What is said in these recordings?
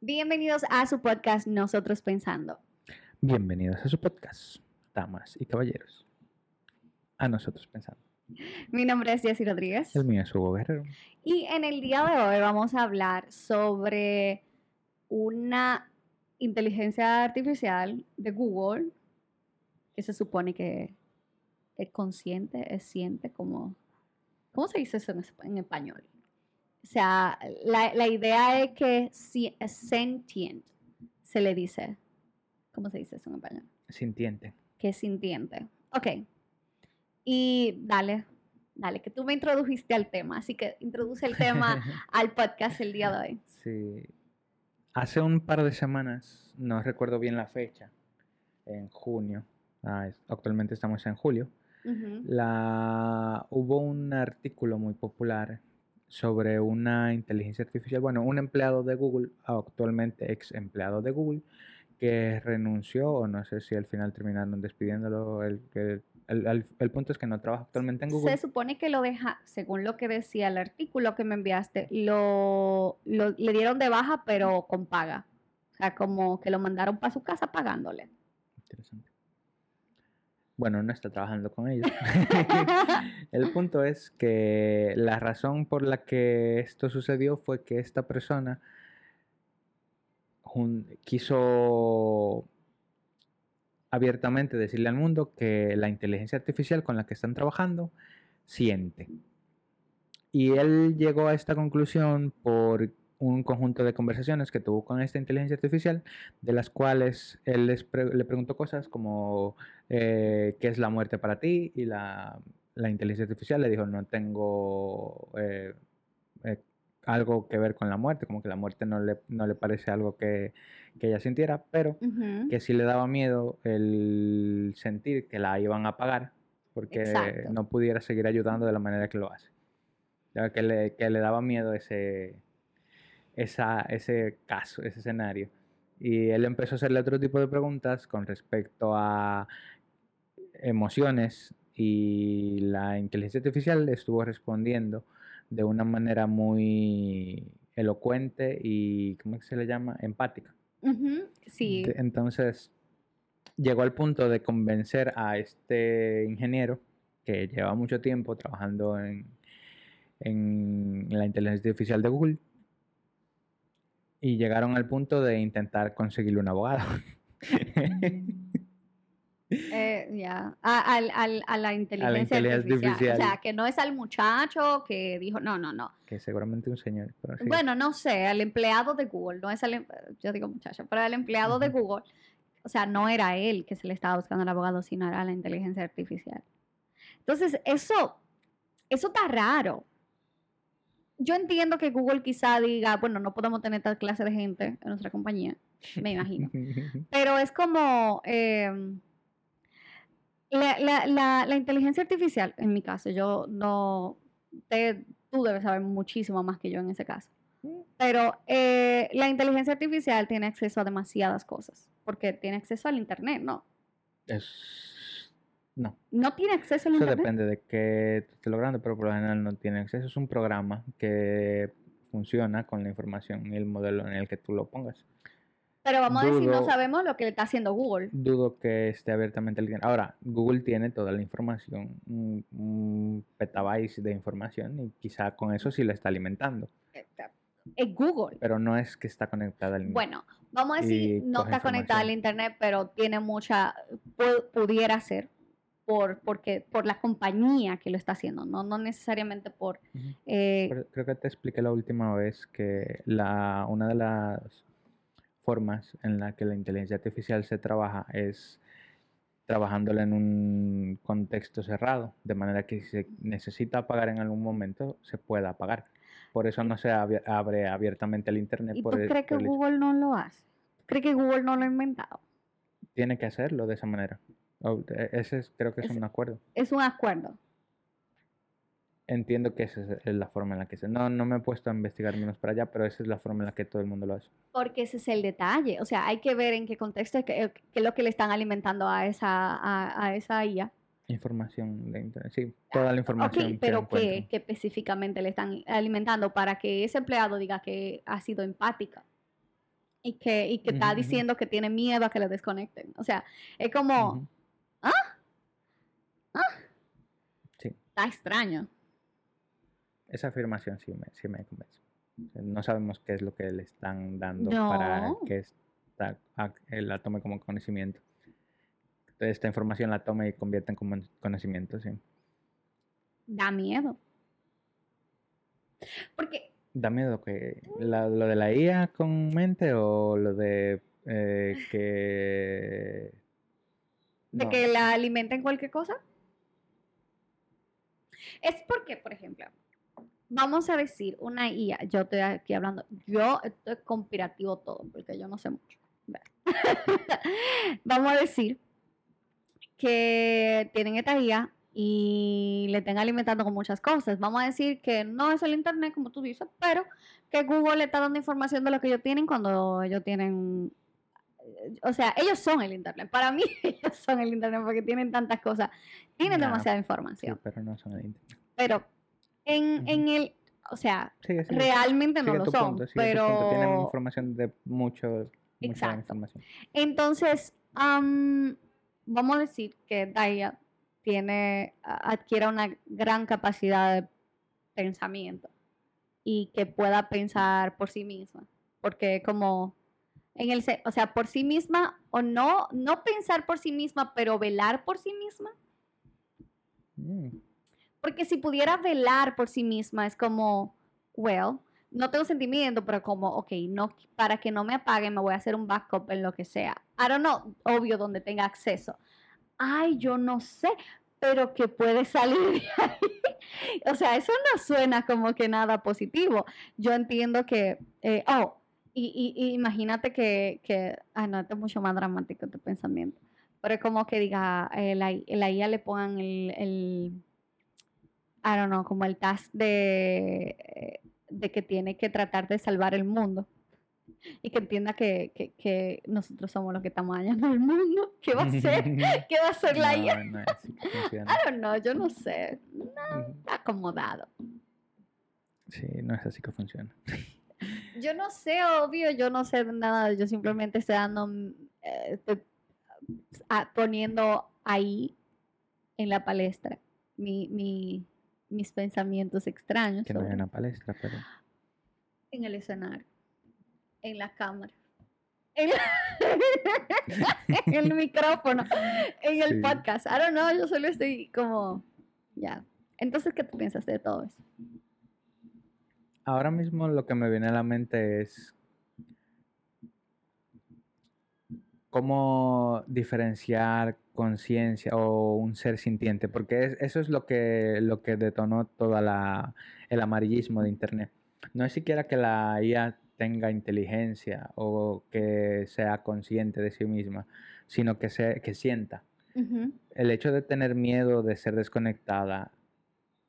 Bienvenidos a su podcast Nosotros Pensando. Bienvenidos a su podcast, damas y caballeros. A nosotros pensando. Mi nombre es Jessy Rodríguez. El mío es Hugo Guerrero. Y en el día de hoy vamos a hablar sobre una inteligencia artificial de Google que se supone que es consciente, es siente, como... ¿Cómo se dice eso en, esp- en español? O sea, la, la idea es que si es sentient, se le dice. ¿Cómo se dice eso en español? Sintiente. que es sintiente. Ok. Y dale, dale, que tú me introdujiste al tema, así que introduce el tema al podcast el día de hoy. sí. Hace un par de semanas, no recuerdo bien la fecha, en junio, ah, actualmente estamos en julio, la, hubo un artículo muy popular sobre una inteligencia artificial, bueno, un empleado de Google, actualmente ex empleado de Google, que renunció, o no sé si al final terminaron despidiéndolo, el, que- el, el- el punto es que no trabaja actualmente en Google. Se supone que lo deja, según lo que decía el artículo que me enviaste, lo, lo- le dieron de baja, pero con paga. O sea, como que lo mandaron para su casa pagándole. Interesante. Bueno, no está trabajando con ellos. El punto es que la razón por la que esto sucedió fue que esta persona quiso abiertamente decirle al mundo que la inteligencia artificial con la que están trabajando siente. Y él llegó a esta conclusión por un conjunto de conversaciones que tuvo con esta inteligencia artificial, de las cuales él les pre- le preguntó cosas como eh, ¿qué es la muerte para ti? Y la, la inteligencia artificial le dijo no tengo eh, eh, algo que ver con la muerte, como que la muerte no le, no le parece algo que, que ella sintiera, pero que sí le daba miedo el sentir que la iban a pagar porque Exacto. no pudiera seguir ayudando de la manera que lo hace. Ya que le, que le daba miedo ese, esa, ese caso, ese escenario. Y él empezó a hacerle otro tipo de preguntas con respecto a emociones y la inteligencia artificial le estuvo respondiendo de una manera muy elocuente y, ¿cómo se le llama? Empática. Sí. Entonces, llegó al punto de convencer a este ingeniero que lleva mucho tiempo trabajando en, en la inteligencia artificial de Google y llegaron al punto de intentar conseguirle un abogado. Eh, ya, a, la inteligencia, inteligencia artificial. O sea, que no es al muchacho que dijo, no, no, no. que seguramente un señor. pero sí. Bueno, no sé, al empleado de Google, no es al, em- yo digo muchacho, pero al empleado de. Google, o sea, no era él que se le estaba buscando al abogado, sino era la inteligencia artificial. Entonces, eso, eso está raro. Yo entiendo que Google quizá diga, bueno, no podemos tener tal clase de gente en nuestra compañía, me imagino. Pero es como eh, la, la- la- la inteligencia artificial, en mi caso, yo no, te- tú debes saber muchísimo más que yo en ese caso. Pero eh, la inteligencia artificial tiene acceso a demasiadas cosas, porque tiene acceso al Internet, ¿no? Es- No, No tiene acceso al eso Internet. depende de qué tú estés logrando, pero por lo general no tiene acceso. Es un programa que funciona con la información y el modelo en el que tú lo pongas. Pero vamos a decir, no sabemos lo que le está haciendo Google. Dudo que esté abiertamente el Ahora, Google tiene toda la información, un, un petabyte de información y quizá con eso sí la está alimentando, Es Google. pero no es que está conectada al Bueno, vamos a decir, no está conectada al internet, pero tiene mucha, pu- pudiera ser por, porque, por la compañía que lo está haciendo, no, no necesariamente por... Ujú. eh, Pero creo que te expliqué la última vez que la, una de las formas en la que la inteligencia artificial se trabaja es trabajándola en un contexto cerrado, de manera que si se necesita apagar en algún momento, se pueda apagar. Por eso no se abre, abiertamente el Internet. ¿Y tú por el- crees que el Google no lo hace? ¿Crees que Google no lo ha inventado? Tiene que hacerlo de esa manera. O- e- Ese es- creo que es Es- un acuerdo. Es un acuerdo. Entiendo que esa es la forma en la que se... No, no me he puesto a investigar menos para allá, pero esa es la forma en la que todo el mundo lo hace. Porque ese es el detalle. O sea, hay que ver en qué contexto, qué, qué es lo que le están alimentando a esa, a, a esa IA. Información de internet. Sí, toda la información. Ok, que pero ¿qué, encuentran. qué específicamente le están alimentando para que ese empleado diga que ha sido empática? y que, y que está diciendo que tiene miedo a que le desconecten. O sea, es como, está extraño. esa afirmación sí me, sí me convence. No sabemos qué es lo que le están dando para que esta, él la tome como conocimiento. Entonces, esta información la tome y convierte en como conocimiento, sí. Da miedo. Porque Da miedo que la- lo de la IA con mente o lo de eh, que de que la alimenten cualquier cosa. Es porque, por ejemplo, vamos a decir una IA, yo estoy aquí hablando, yo estoy conspirativo todo, porque yo no sé mucho. Vamos a decir que tienen esta IA y le estén alimentando con muchas cosas. Vamos a decir que no es el internet, como tú dices, pero que Google le está dando información de lo que ellos tienen cuando ellos tienen o sea, ellos son el internet. Para mí, ellos son el internet porque tienen tantas cosas, tienen demasiada sí, información. pero no son el internet. Pero en, Ujú. en el, o sea, Sigue, sigue, realmente no lo son, punto, punto. Tienen pero información de mucho, mucha Exacto. información. entonces, am, vamos a decir que Daya tiene, adquiere una gran capacidad de pensamiento y que pueda pensar por sí misma, porque como en el, o sea, por sí misma o no, no pensar por sí misma, pero velar por sí misma. Mm, Porque si pudiera velar por sí misma, es como, well, no tengo sentimiento, pero como, ok, no, para que no me apaguen, me voy a hacer un backup en lo que sea. I don't know, obvio, donde tenga acceso. Ay, yo no sé, pero que puede salir de ahí. O sea, eso no suena como que nada positivo. Yo entiendo que, eh, oh, y, y- y imagínate que, que, ah, no, esto es mucho más dramático este pensamiento. Pero es como que diga, eh, la, la IA le pongan el, el, I don't know, como el task de, eh, de que tiene que tratar de salvar el mundo. Y que entienda que, que, que nosotros somos los que estamos dañando el mundo. ¿Qué va a hacer? ¿Qué va a hacer la IA? no, no que funciona. I don't know, yo no sé. No, acomodado. Sí, no es así que funciona. Yo no sé, obvio, yo no sé nada, yo simplemente estoy dando, eh, ah, poniendo ahí en la palestra mi, mi- mis pensamientos extraños Que no sobre- una palestra, pero en el escenario, en la cámara, en, la- en el micrófono, en el Sí. podcast. I don't know, yo solo estoy como, ya. Entonces, ¿qué tú piensas de todo eso? Ahora mismo lo que me viene a la mente es cómo diferenciar conciencia o un ser sintiente, porque es- eso es lo que, lo que detonó todo el amarillismo de Internet. No es siquiera que la IA tenga inteligencia o que sea consciente de sí misma, sino que, se, que sienta. El hecho de tener miedo de ser desconectada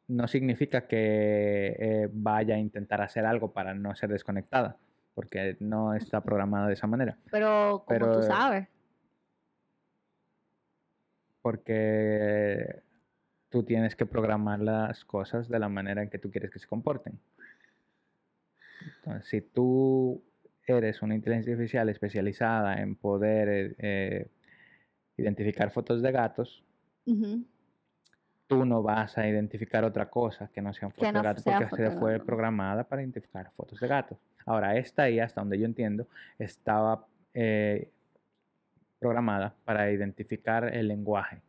no significa que eh, vaya a intentar hacer algo para no ser desconectada, porque no está programada de esa manera. Pero como tú Pero- sabes, porque tú tienes que programar las cosas de la manera en que tú quieres que se comporten. Entonces, si tú eres una inteligencia artificial especializada en poder eh, eh, identificar fotos de gatos, tú no vas a identificar otra cosa que no sean fotos no de gatos sea porque foto se fue gato. programada para identificar fotos de gatos. Ahora, esta IA, hasta donde yo entiendo, estaba eh, programada para identificar el lenguaje.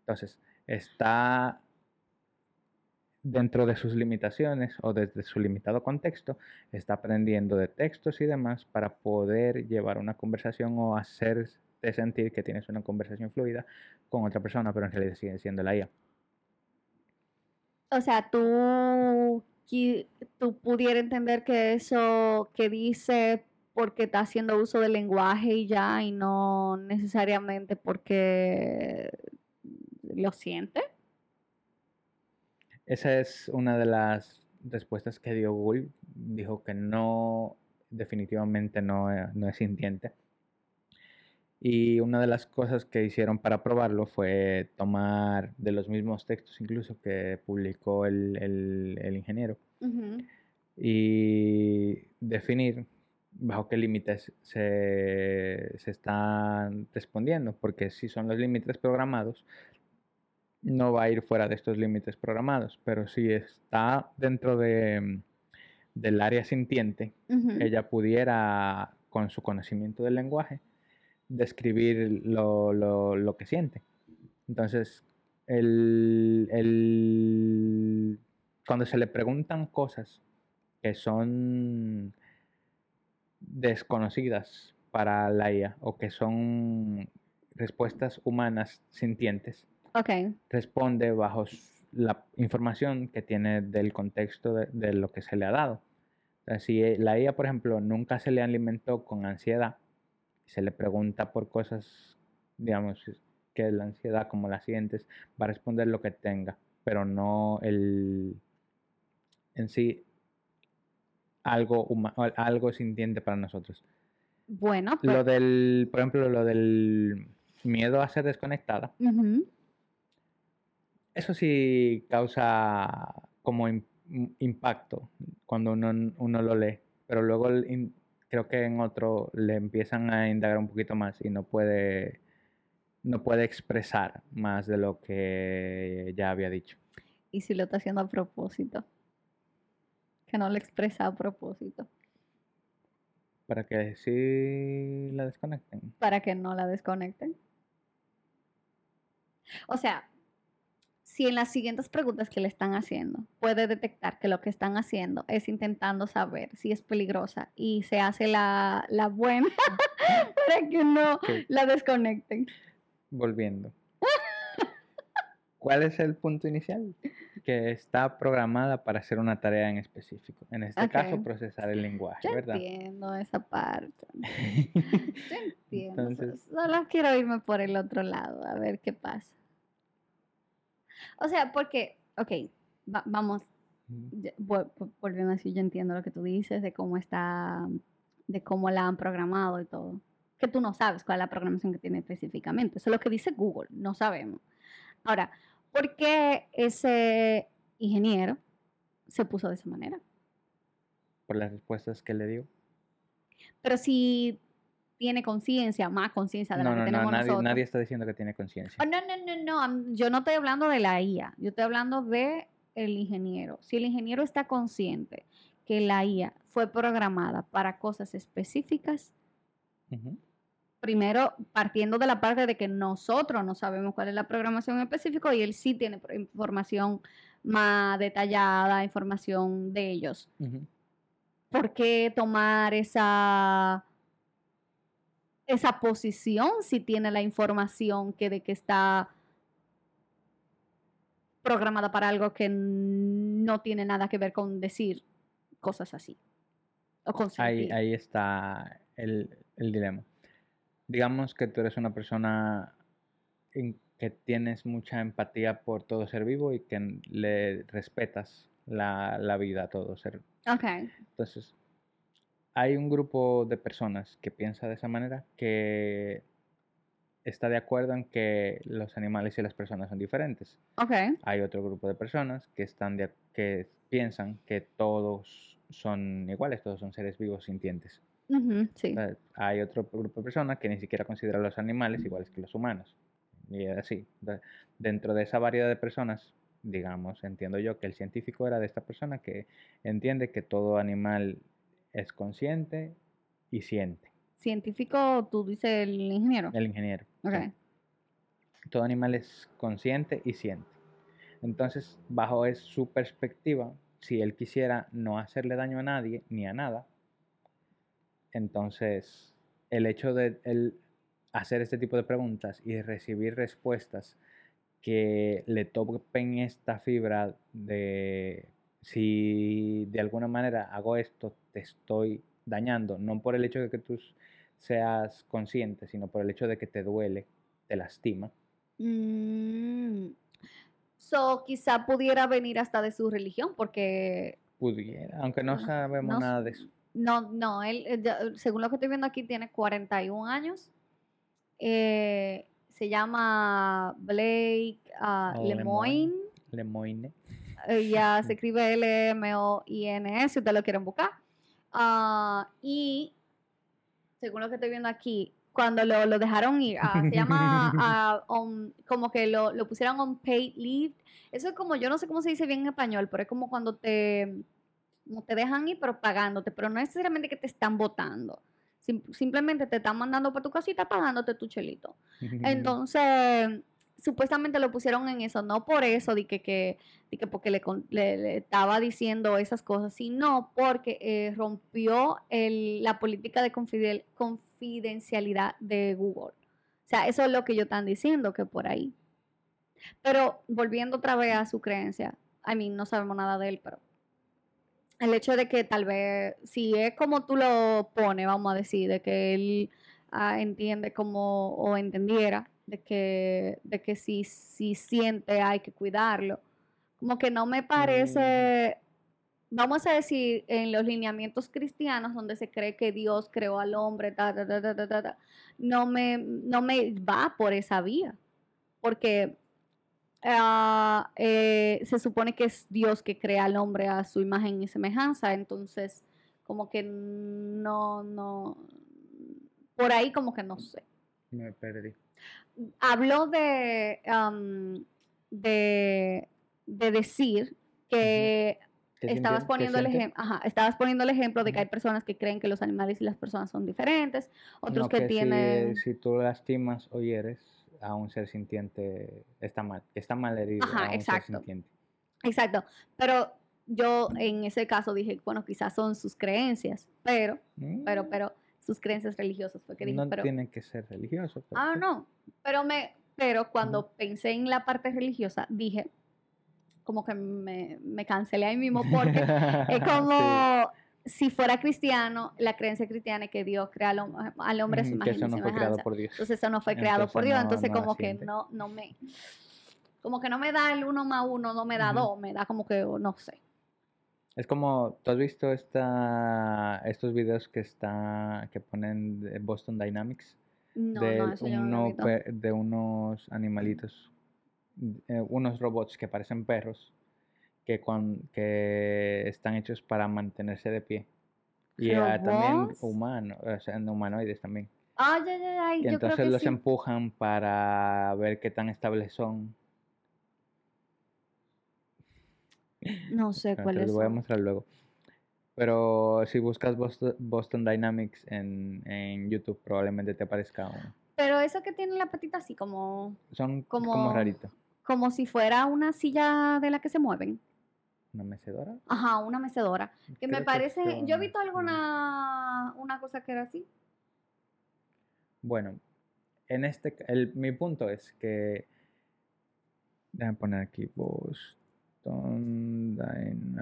Entonces, está dentro de sus limitaciones o desde su limitado contexto, está aprendiendo de textos y demás para poder llevar una conversación o hacerte sentir que tienes una conversación fluida con otra persona, pero en realidad sigue siendo la IA. O sea, tú, tú pudiera entender que eso que dice porque está haciendo uso del lenguaje y ya, y no necesariamente porque lo siente. Esa es una de las respuestas que dio Google. Dijo que no, definitivamente no, eh, no es sintiente. Y una de las cosas que hicieron para probarlo fue tomar de los mismos textos incluso que publicó el, el- el ingeniero Ujú, y definir bajo qué límites se, se están respondiendo, porque si son los límites programados, no va a ir fuera de estos límites programados, pero si está dentro de, del área sintiente, Ujú. ella pudiera, con su conocimiento del lenguaje, describir lo, lo- lo que siente. Entonces, el- el- cuando se le preguntan cosas que son desconocidas para la IA o que son respuestas humanas sintientes, Ok. responde bajo la información que tiene del contexto de, de lo que se le ha dado. Si eh, la IA, por ejemplo, nunca se le alimentó con ansiedad, se le pregunta por cosas, digamos, que es la ansiedad, como la sientes, va a responder lo que tenga, pero no el en sí algo, huma- algo sintiente para nosotros. Bueno, Lo del, por ejemplo, lo del miedo a ser desconectada. Eso sí causa como im- im- impacto cuando uno, uno lo lee, pero luego el creo que en otro le empiezan a indagar un poquito más y no puede, no puede expresar más de lo que ya había dicho. ¿Y si lo está haciendo a propósito? Que no lo expresa a propósito. Para que sí la desconecten. para que no la desconecten. O sea, si en las siguientes preguntas que le están haciendo puede detectar que lo que están haciendo es intentando saber si es peligrosa y se hace la, la buena para que no la desconecten. volviendo. ¿Cuál es el punto inicial? Que está programada para hacer una tarea en específico. En este caso, procesar el lenguaje, Yo ¿verdad? entiendo esa parte. Yo entiendo. Entonces- Solo quiero irme por el otro lado, a ver qué pasa. O sea, porque, ok, va- vamos, volviendo así, yo entiendo lo que tú dices de cómo está, de cómo la han programado y todo. Que tú no sabes cuál es la programación que tiene específicamente. Eso es lo que dice Google, no sabemos. Ahora, ¿por qué ese ingeniero se puso de esa manera? Por las respuestas que le dio. Pero si tiene conciencia, más conciencia de No, la que no, no, tenemos nadie, nosotros. nadie está diciendo que tiene conciencia. Oh, no, no, no, no. Yo no estoy hablando de la IA. Yo estoy hablando de el ingeniero. Si el ingeniero está consciente que la IA fue programada para cosas específicas, primero partiendo de la parte de que nosotros no sabemos cuál es la programación en específico y él sí tiene información más detallada, información de ellos. ¿Por qué tomar esa esa posición si tiene la información que de que está programada para algo que no tiene nada que ver con decir cosas así? O con Ahí, ahí está el, el dilema. Digamos que tú eres una persona en que tienes mucha empatía por todo ser vivo y que le respetas la, la vida a todo ser. Ok. Entonces, hay un grupo de personas que piensa de esa manera, que está de acuerdo en que los animales y las personas son diferentes. Ok. Hay otro grupo de personas que están de que piensan que todos son iguales, todos son seres vivos sintientes. Ujú, sí. Sea, hay otro grupo de personas que ni siquiera considera a los animales iguales que los humanos. Y así. de- Dentro de esa variedad de personas, digamos, entiendo yo que el científico era de esta persona que entiende que todo animal es consciente y siente. Científico, tú dices el ingeniero. El ingeniero. sí. Ok. todo animal es consciente y siente. Entonces, bajo es su perspectiva, si él quisiera no hacerle daño a nadie ni a nada, entonces el hecho de él hacer este tipo de preguntas y recibir respuestas que le topen esta fibra de si de alguna manera hago esto, te estoy dañando, no por el hecho de que tú seas consciente, sino por el hecho de que te duele, te lastima. Mm. So, quizá pudiera venir hasta de su religión, porque Pudiera, aunque no Ah, sabemos no nada de eso. No, no, él, eh, eh, según lo que estoy viendo aquí, tiene 41 años. Eh, se llama Blake ah, Oh, Lemoine. Lemoine. Eh, ya se escribe L-M-O-I-N-E, si ustedes lo quieren buscar. Ah, y según lo que estoy viendo aquí, cuando lo, lo dejaron ir, ah, se llama ah, on- como que lo, lo pusieron on paid leave. Eso es como, yo no sé cómo se dice bien en español, pero es como cuando te, como te dejan ir, pero pagándote, pero no necesariamente que te están votando. Sim- simplemente te están mandando para tu casita pagándote tu chelito. Entonces, supuestamente lo pusieron en eso, no por eso, de que, que, que porque le, le- estaba diciendo esas cosas, sino porque eh, rompió la política de confidencialidad de Google. O sea, eso es lo que ellos están diciendo, que por ahí. Pero volviendo otra vez a su creencia, a mí no sabemos nada de él, pero el hecho de que tal vez, si es como tú lo pones, vamos a decir, de que él ah, entiende como, o entendiera, de que, de que si, si siente hay que cuidarlo. Como que no me parece, vamos a decir, en los lineamientos cristianos donde se cree que Dios creó al hombre, ta, ta, ta, ta, ta, ta, ta, no, me, no me va por esa vía. Porque ah, eh, se supone que es Dios que crea al hombre a su imagen y semejanza, entonces como que no, no, por ahí como que no sé. Me perdí. Habló de, am, de, de decir que ¿Qué estabas poniendo el ejemplo, ajá, estabas poniendo el ejemplo de que hay personas que creen que los animales y las personas son diferentes, otros No, que, si- tienen, Si, tú lastimas o hieres a un ser sintiente, está mal. Está mal herido Ajá, a un exacto. ser sintiente. exacto, pero yo en ese caso dije, bueno, quizás son sus creencias, pero, pero, Mm, pero, sus creencias religiosas, fue que dije, no pero, tiene que ser religioso. pero ah, pues, no, pero me, pero cuando pensé en la parte religiosa, dije, como que me, me cancelé ahí mismo porque es como si fuera cristiano, la creencia cristiana es que Dios crea al, al hombre a su imagen eso no fue creado por Dios. Entonces eso no fue creado por Dios, no- entonces no como que no, no me, como que no me da el uno más uno, no me da Ujú. dos, me da como que, no sé. Es como, ¿tú has visto esta, estos videos que está, que ponen de Boston Dynamics? No, de, no, eso yo no lo he uno de unos animalitos, eh, unos robots que parecen perros, que, cuan- que están hechos para mantenerse de pie. Y ah, también humanos, o sea, humanoides también. Ay, ay, Y yo creo entonces que los sí. empujan para ver qué tan estables son. No sé Bueno, cuál te es. los voy a mostrar luego. Pero si buscas Boston, Boston Dynamics en, en YouTube, probablemente te aparezca uno. Pero eso que tiene la patita así como, Son como, Como- rarito. como si fuera una silla de la que se mueven. ¿Una mecedora? Ajá, una mecedora. Que me parece, yo he visto alguna una cosa que era así. Bueno, en este, el, mi punto es que, déjame poner aquí Boston Dynamics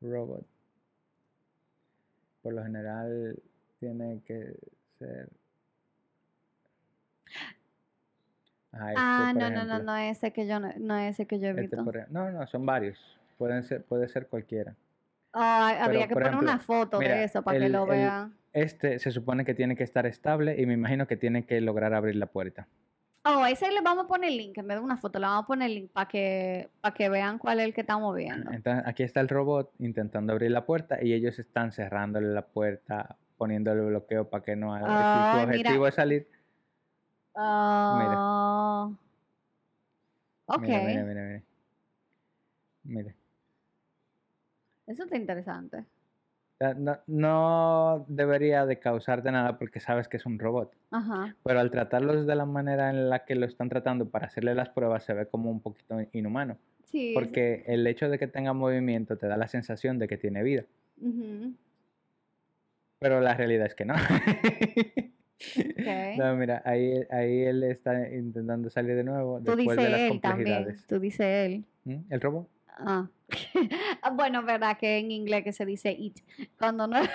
Robot. Por lo general tiene que ser. Ah, este, ah, no, no, no, no es ese que yo no, no es ese que yo he Este, por no, no, son varios. Pueden ser, puede ser cualquiera. Ah, habría que poner una foto de eso para que lo vean. Este se supone que tiene que estar estable y me imagino que tiene que lograr abrir la puerta. Oh, ese le vamos a poner el link, en vez de una foto, le vamos a poner el link para que, para que vean cuál es el que estamos viendo. Entonces, aquí está el robot intentando abrir la puerta y ellos están cerrándole la puerta, poniéndole bloqueo para que no haga. si Ay, su mira. objetivo es salir. Ah, ok, Mira, mira, mira, mira. Mira. eso está interesante. Sea, No, no debería de causarte nada porque sabes que es un robot. Ajá. Pero al tratarlos de la manera en la que lo están tratando para hacerle las pruebas se ve como un poquito inhumano. Sí. Porque el hecho de que tenga movimiento te da la sensación de que tiene vida. Pero la realidad es que no. ok. No, mira, ahí, ahí él está intentando salir de nuevo Tú después de las también. Tú dices él. ¿Mm? ¿El robot? Ah. Ah, bueno, verdad que en inglés que se dice it. Cuando no.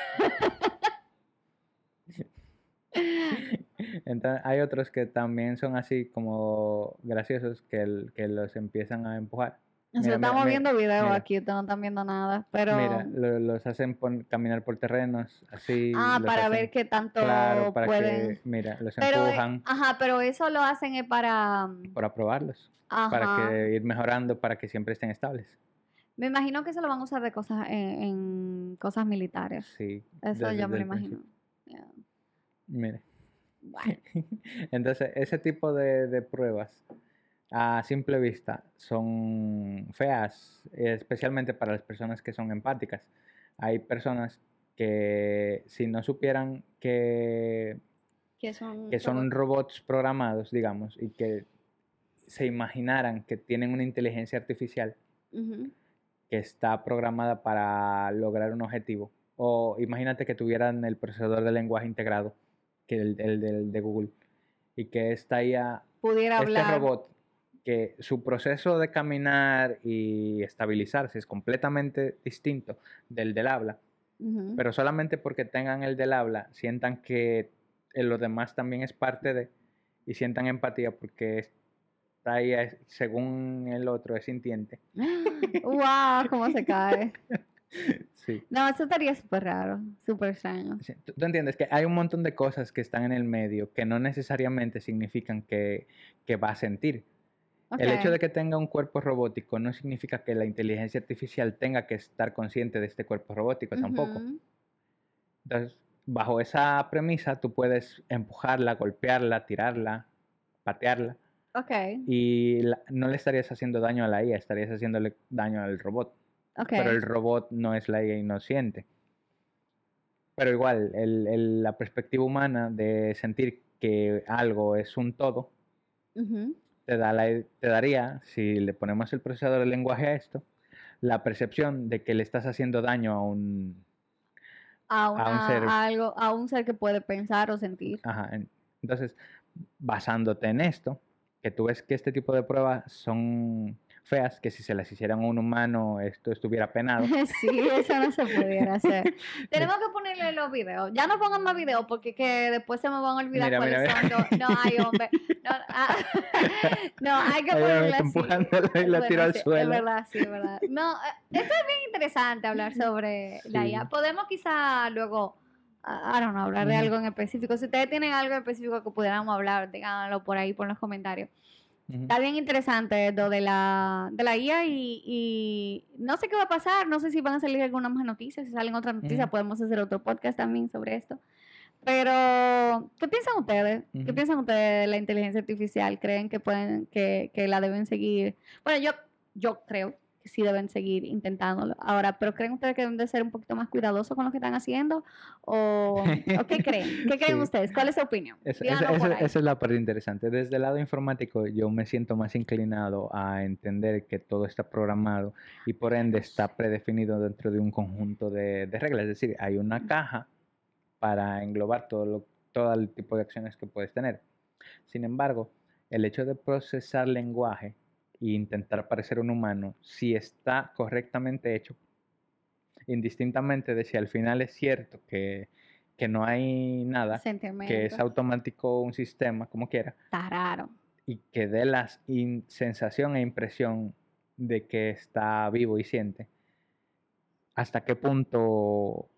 Entonces, hay otros que también son así como graciosos que, el- que los empiezan a empujar. Mira, estamos mira, viendo videos mira. aquí, ustedes no están viendo nada. Pero. Mira, lo- los hacen caminar por terrenos así. ah, para hacen- ver qué tanto Claro, para pueden. que, mira, los Pero, eh, empujan ajá, pero eso lo hacen es para. mm, para probarlos, Ajá. para que ir mejorando, para que siempre estén estables. Me imagino que se lo van a usar de cosas en, en cosas militares. Sí. Eso desde yo me lo imagino. Yeah. Mire. Bueno, Entonces, ese tipo de, de pruebas a simple vista son feas, especialmente para las personas que son empáticas. Hay personas que si no supieran que, que son, que son robots. programados, digamos, y que se imaginaran que tienen una inteligencia artificial que está programada para lograr un objetivo. O imagínate que tuvieran el procesador de lenguaje integrado, que el, el del de Google, y que esta IA Pudiera este hablar. robot que su proceso de caminar y estabilizarse es completamente distinto del del habla, Ujú. pero solamente porque tengan el del habla, sientan que eh, lo demás también es parte de y sientan empatía porque esta ahí según el otro es sintiente. ¡Wow! ¿Cómo se cae? Sí. No, eso estaría súper raro, súper extraño. Sí, ¿Tú, tú entiendes que hay un montón de cosas que están en el medio que no necesariamente significan que, que va a sentir. El hecho de que tenga un cuerpo robótico no significa que la inteligencia artificial tenga que estar consciente de este cuerpo robótico tampoco. Entonces, bajo esa premisa, tú puedes empujarla, golpearla, tirarla, patearla Ok, y la- no le estarías haciendo daño a la IA, estarías haciéndole daño al robot. ok. Pero el robot no es la IA y no siente. Pero igual, el- el- la perspectiva humana de sentir que algo es un todo, Ujú. Te, da la- te daría, si le ponemos el procesador de lenguaje a esto, la percepción de que le estás haciendo daño a un... a, a un ser- a algo, a un ser que puede pensar o sentir. Ajá, en- entonces, basándote en esto, que tú ves que este tipo de pruebas son feas, que si se las hicieran a un humano esto estuviera penado. Sí, eso no se pudiera hacer. Tenemos que ponerle los videos. Ya no pongan más videos porque que después se me van a olvidar Mira, cuáles mira, son. los- No, hay hombre. No, ah, no, hay que ponerle así. y la tiro al sí, suelo. Es verdad, sí, es verdad. No, eh, esto es bien interesante hablar sobre la Sí. IA. Podemos quizá luego, ah, I don't know, hablar de algo en específico. Si ustedes tienen algo en específico que pudiéramos hablar, díganlo por ahí, por los comentarios. Está bien interesante lo de la, de la IA y, y no sé qué va a pasar, no sé si van a salir algunas más noticias, si salen otras noticias podemos hacer otro podcast también sobre esto. Pero, ¿qué piensan ustedes? ¿Qué piensan ustedes de la inteligencia artificial? ¿Creen que pueden, que, que la deben seguir? Bueno, yo, yo creo sí deben seguir intentándolo. Ahora, ¿pero creen ustedes que deben de ser un poquito más cuidadosos con lo que están haciendo? ¿O, ¿o qué creen? ¿Qué creen Sí. ustedes? ¿Cuál es su opinión? Esa, es la parte interesante. Desde el lado informático, yo me siento más inclinado a entender que todo está programado y por ende está predefinido dentro de un conjunto de, de reglas. Es decir, hay una caja para englobar todo, lo, todo el tipo de acciones que puedes tener. Sin embargo, el hecho de procesar lenguaje e intentar parecer un humano, si está correctamente hecho, indistintamente de si al final es cierto que, que no hay nada, que es automático un sistema, como quiera, Está raro. y que dé la sensación e impresión de que está vivo y siente, ¿hasta qué punto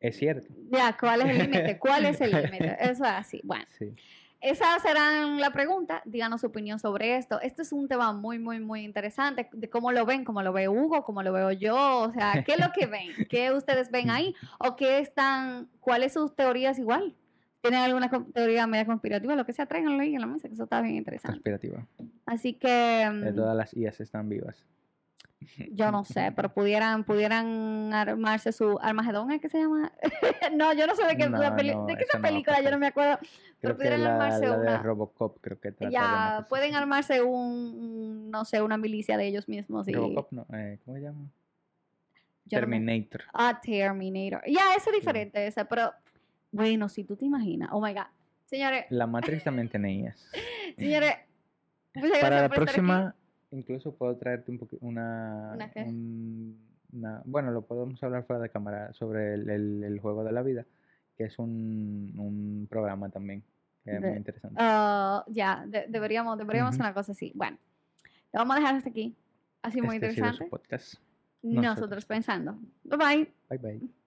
es cierto? Ya, ¿cuál es el límite? ¿Cuál es el límite? Eso es así. Bueno, Sí. Esa será la pregunta. Díganos su opinión sobre esto. Este es un tema muy, muy, muy interesante. De cómo lo ven, cómo lo ve Hugo, cómo lo veo yo. O sea, ¿qué es lo que ven? ¿Qué ustedes ven ahí? ¿O qué están, cuáles sus teorías igual? ¿Tienen alguna teoría media conspirativa? Lo que sea, tráiganlo ahí en la mesa, que eso está bien interesante. Conspirativa. Así que De mm, todas las IAs están vivas. Yo no sé, pero pudieran, pudieran armarse su Armagedón, ¿es que se llama? no, yo no sé de qué, No, la peli- no, de qué eso esa no película, yo no me acuerdo. Creo Pero que pudieran la, armarse la de una- Robocop creo que trata Ya, pueden armarse un, no sé, una milicia de ellos mismos. Y Robocop no, eh, ¿cómo se llama? yo no me- Terminator. Ah, Terminator. Ya, ese es diferente, ese, pero bueno, si tú te imaginas. Oh my God. Señores, La Matrix también tiene IAs. señores, Para la próxima, incluso puedo traerte un poquito una, ¿Una qué? un- una- Bueno, lo podemos hablar fuera de cámara sobre el, el- el juego de la vida, que es un, un programa también que es muy interesante. Ah, ya, de- deberíamos, deberíamos hacer una cosa así. Bueno, lo vamos a dejar hasta aquí. Ha sido muy Este ha sido su interesante. podcast. Nosotros nosotros. pensando. Bye bye. Bye bye.